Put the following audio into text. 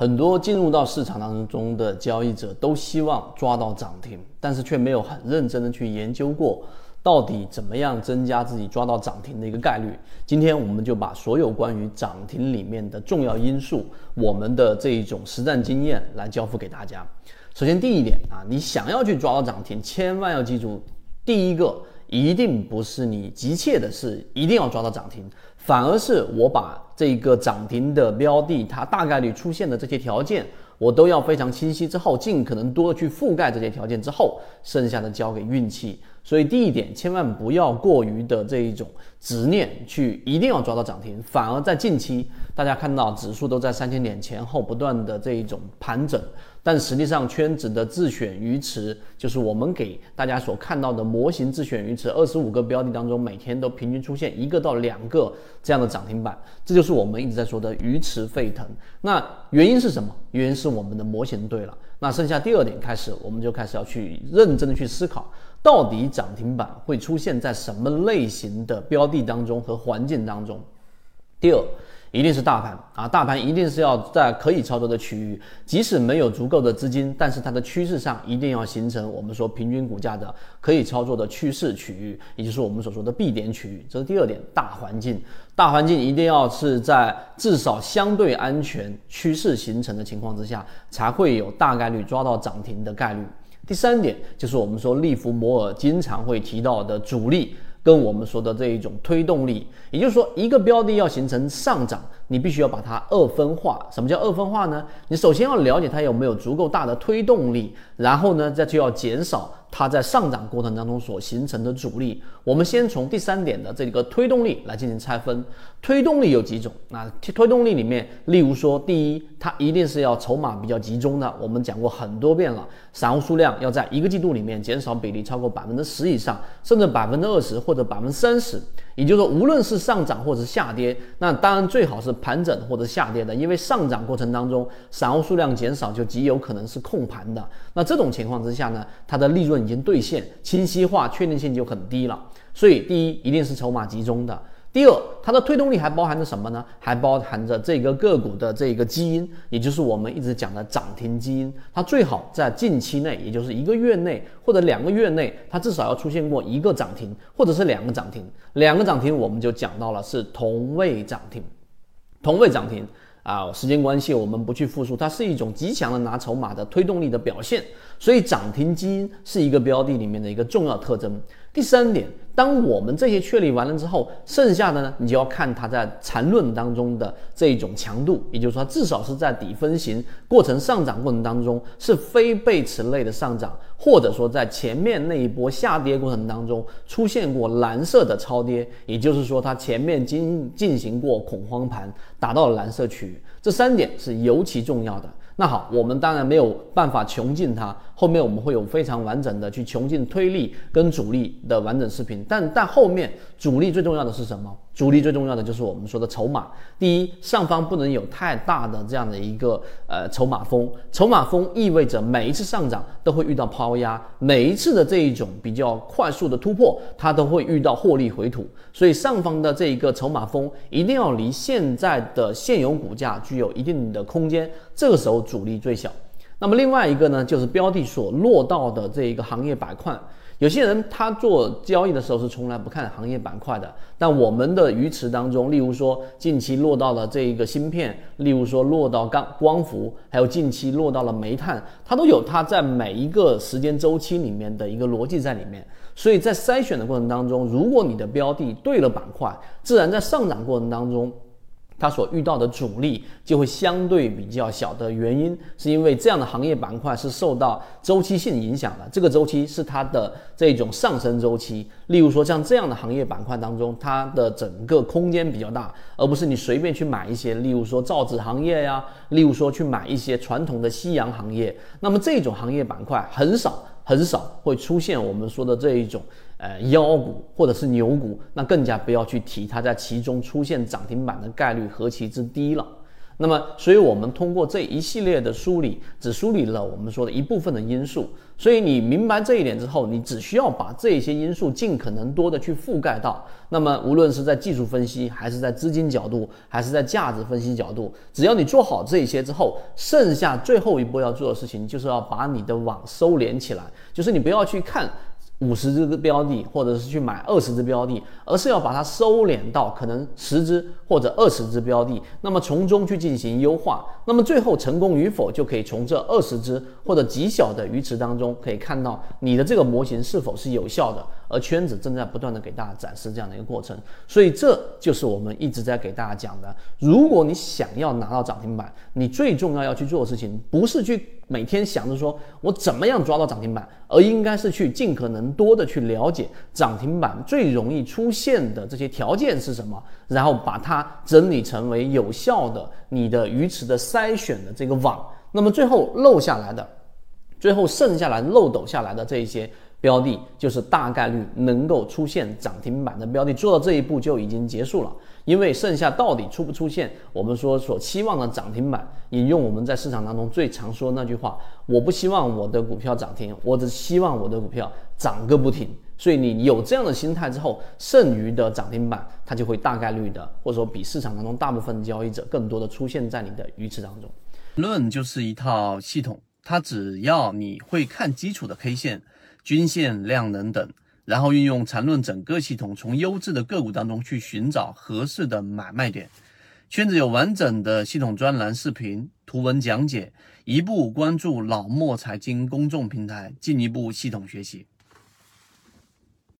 很多进入到市场当中的交易者都希望抓到涨停，但是却没有很认真的去研究过，到底怎么样增加自己抓到涨停的一个概率。今天我们就把所有关于涨停里面的重要因素，我们的这一种实战经验来交付给大家。首先第一点啊，你想要去抓到涨停，千万要记住，第一个。一定不是你急切的是，一定要抓到涨停，反而是我把这个涨停的标的，它大概率出现的这些条件，我都要非常清晰之后，尽可能多的去覆盖这些条件之后，剩下的交给运气。所以第一点，千万不要过于的这一种执念去一定要抓到涨停，反而在近期大家看到指数都在三千点前后不断的这一种盘整。但实际上，圈子的自选鱼池就是我们给大家所看到的模型自选鱼池，二十五个标的当中，每天都平均出现一个到两个这样的涨停板，这就是我们一直在说的鱼池沸腾。那原因是什么？原因是我们的模型对了。那剩下第二点开始，我们就开始要去认真的去思考，到底涨停板会出现在什么类型的标的当中和环境当中。第二。一定是大盘啊，大盘一定是要在可以操作的区域，即使没有足够的资金，但是它的趋势上一定要形成我们说平均股价的可以操作的趋势区域，也就是我们所说的 B 点区域。这是第二点，大环境，大环境一定要是在至少相对安全趋势形成的情况之下，才会有大概率抓到涨停的概率。第三点就是我们说利弗摩尔经常会提到的主力。跟我们说的这一种推动力，也就是说，一个标的要形成上涨，你必须要把它二分化。什么叫二分化呢？你首先要了解它有没有足够大的推动力，然后呢，再就要减少。它在上涨过程当中所形成的阻力，我们先从第三点的这个推动力来进行拆分。推动力有几种？那推动力里面，例如说，第一，它一定是要筹码比较集中的。我们讲过很多遍了，散户数量要在一个季度里面减少比例超过百分之十以上，甚至百分之二十或者百分之三十。也就是说，无论是上涨或者下跌，那当然最好是盘整或者下跌的，因为上涨过程当中散户数量减少，就极有可能是控盘的。那这种情况之下呢，它的利润已经兑现，清晰化、确定性就很低了。所以，第一，一定是筹码集中的。第二，它的推动力还包含着什么呢？还包含着这个个股的这个基因，也就是我们一直讲的涨停基因。它最好在近期内，也就是一个月内或者两个月内，它至少要出现过一个涨停，或者是两个涨停。两个涨停，我们就讲到了是同位涨停，同位涨停啊。时间关系，我们不去复述，它是一种极强的拿筹码的推动力的表现。所以，涨停基因是一个标的里面的一个重要特征。第三点，当我们这些确立完了之后，剩下的呢，你就要看它在缠论当中的这一种强度，也就是说，至少是在底分型过程上涨过程当中是非背驰类的上涨，或者说在前面那一波下跌过程当中出现过蓝色的超跌，也就是说它前面经进行过恐慌盘，达到了蓝色区域，这三点是尤其重要的。那好，我们当然没有办法穷尽它。后面我们会有非常完整的去穷尽推力跟主力的完整视频。但但后面主力最重要的是什么？主力最重要的就是我们说的筹码。第一，上方不能有太大的这样的一个呃筹码峰。筹码峰意味着每一次上涨都会遇到抛压，每一次的这一种比较快速的突破，它都会遇到获利回吐。所以上方的这一个筹码峰一定要离现在的现有股价具有一定的空间。这个时候阻力最小。那么另外一个呢，就是标的所落到的这一个行业板块。有些人他做交易的时候是从来不看行业板块的。但我们的鱼池当中，例如说近期落到了这一个芯片，例如说落到钢光伏，还有近期落到了煤炭，它都有它在每一个时间周期里面的一个逻辑在里面。所以在筛选的过程当中，如果你的标的对了板块，自然在上涨过程当中。它所遇到的阻力就会相对比较小的原因，是因为这样的行业板块是受到周期性影响的。这个周期是它的这种上升周期。例如说，像这样的行业板块当中，它的整个空间比较大，而不是你随便去买一些，例如说造纸行业呀，例如说去买一些传统的夕阳行业。那么这种行业板块很少很少会出现我们说的这一种。呃，妖股或者是牛股，那更加不要去提它在其中出现涨停板的概率何其之低了。那么，所以我们通过这一系列的梳理，只梳理了我们说的一部分的因素。所以你明白这一点之后，你只需要把这些因素尽可能多的去覆盖到。那么，无论是在技术分析，还是在资金角度，还是在价值分析角度，只要你做好这些之后，剩下最后一步要做的事情，就是要把你的网收敛起来，就是你不要去看。五十只标的，或者是去买二十只标的，而是要把它收敛到可能十只或者二十只标的，那么从中去进行优化，那么最后成功与否，就可以从这二十只或者极小的鱼池当中可以看到你的这个模型是否是有效的。而圈子正在不断的给大家展示这样的一个过程，所以这就是我们一直在给大家讲的。如果你想要拿到涨停板，你最重要要去做的事情，不是去每天想着说我怎么样抓到涨停板，而应该是去尽可能多的去了解涨停板最容易出现的这些条件是什么，然后把它整理成为有效的你的鱼池的筛选的这个网。那么最后漏下来的，最后剩下来漏斗下来的这一些。标的就是大概率能够出现涨停板的标的，做到这一步就已经结束了。因为剩下到底出不出现，我们说所期望的涨停板，引用我们在市场当中最常说的那句话：我不希望我的股票涨停，我只希望我的股票涨个不停。所以你有这样的心态之后，剩余的涨停板它就会大概率的，或者说比市场当中大部分交易者更多的出现在你的鱼池当中。论就是一套系统，它只要你会看基础的 K 线。均线、量能等，然后运用缠论整个系统，从优质的个股当中去寻找合适的买卖点。圈子有完整的系统专栏、视频、图文讲解，一步关注老莫财经公众平台，进一步系统学习。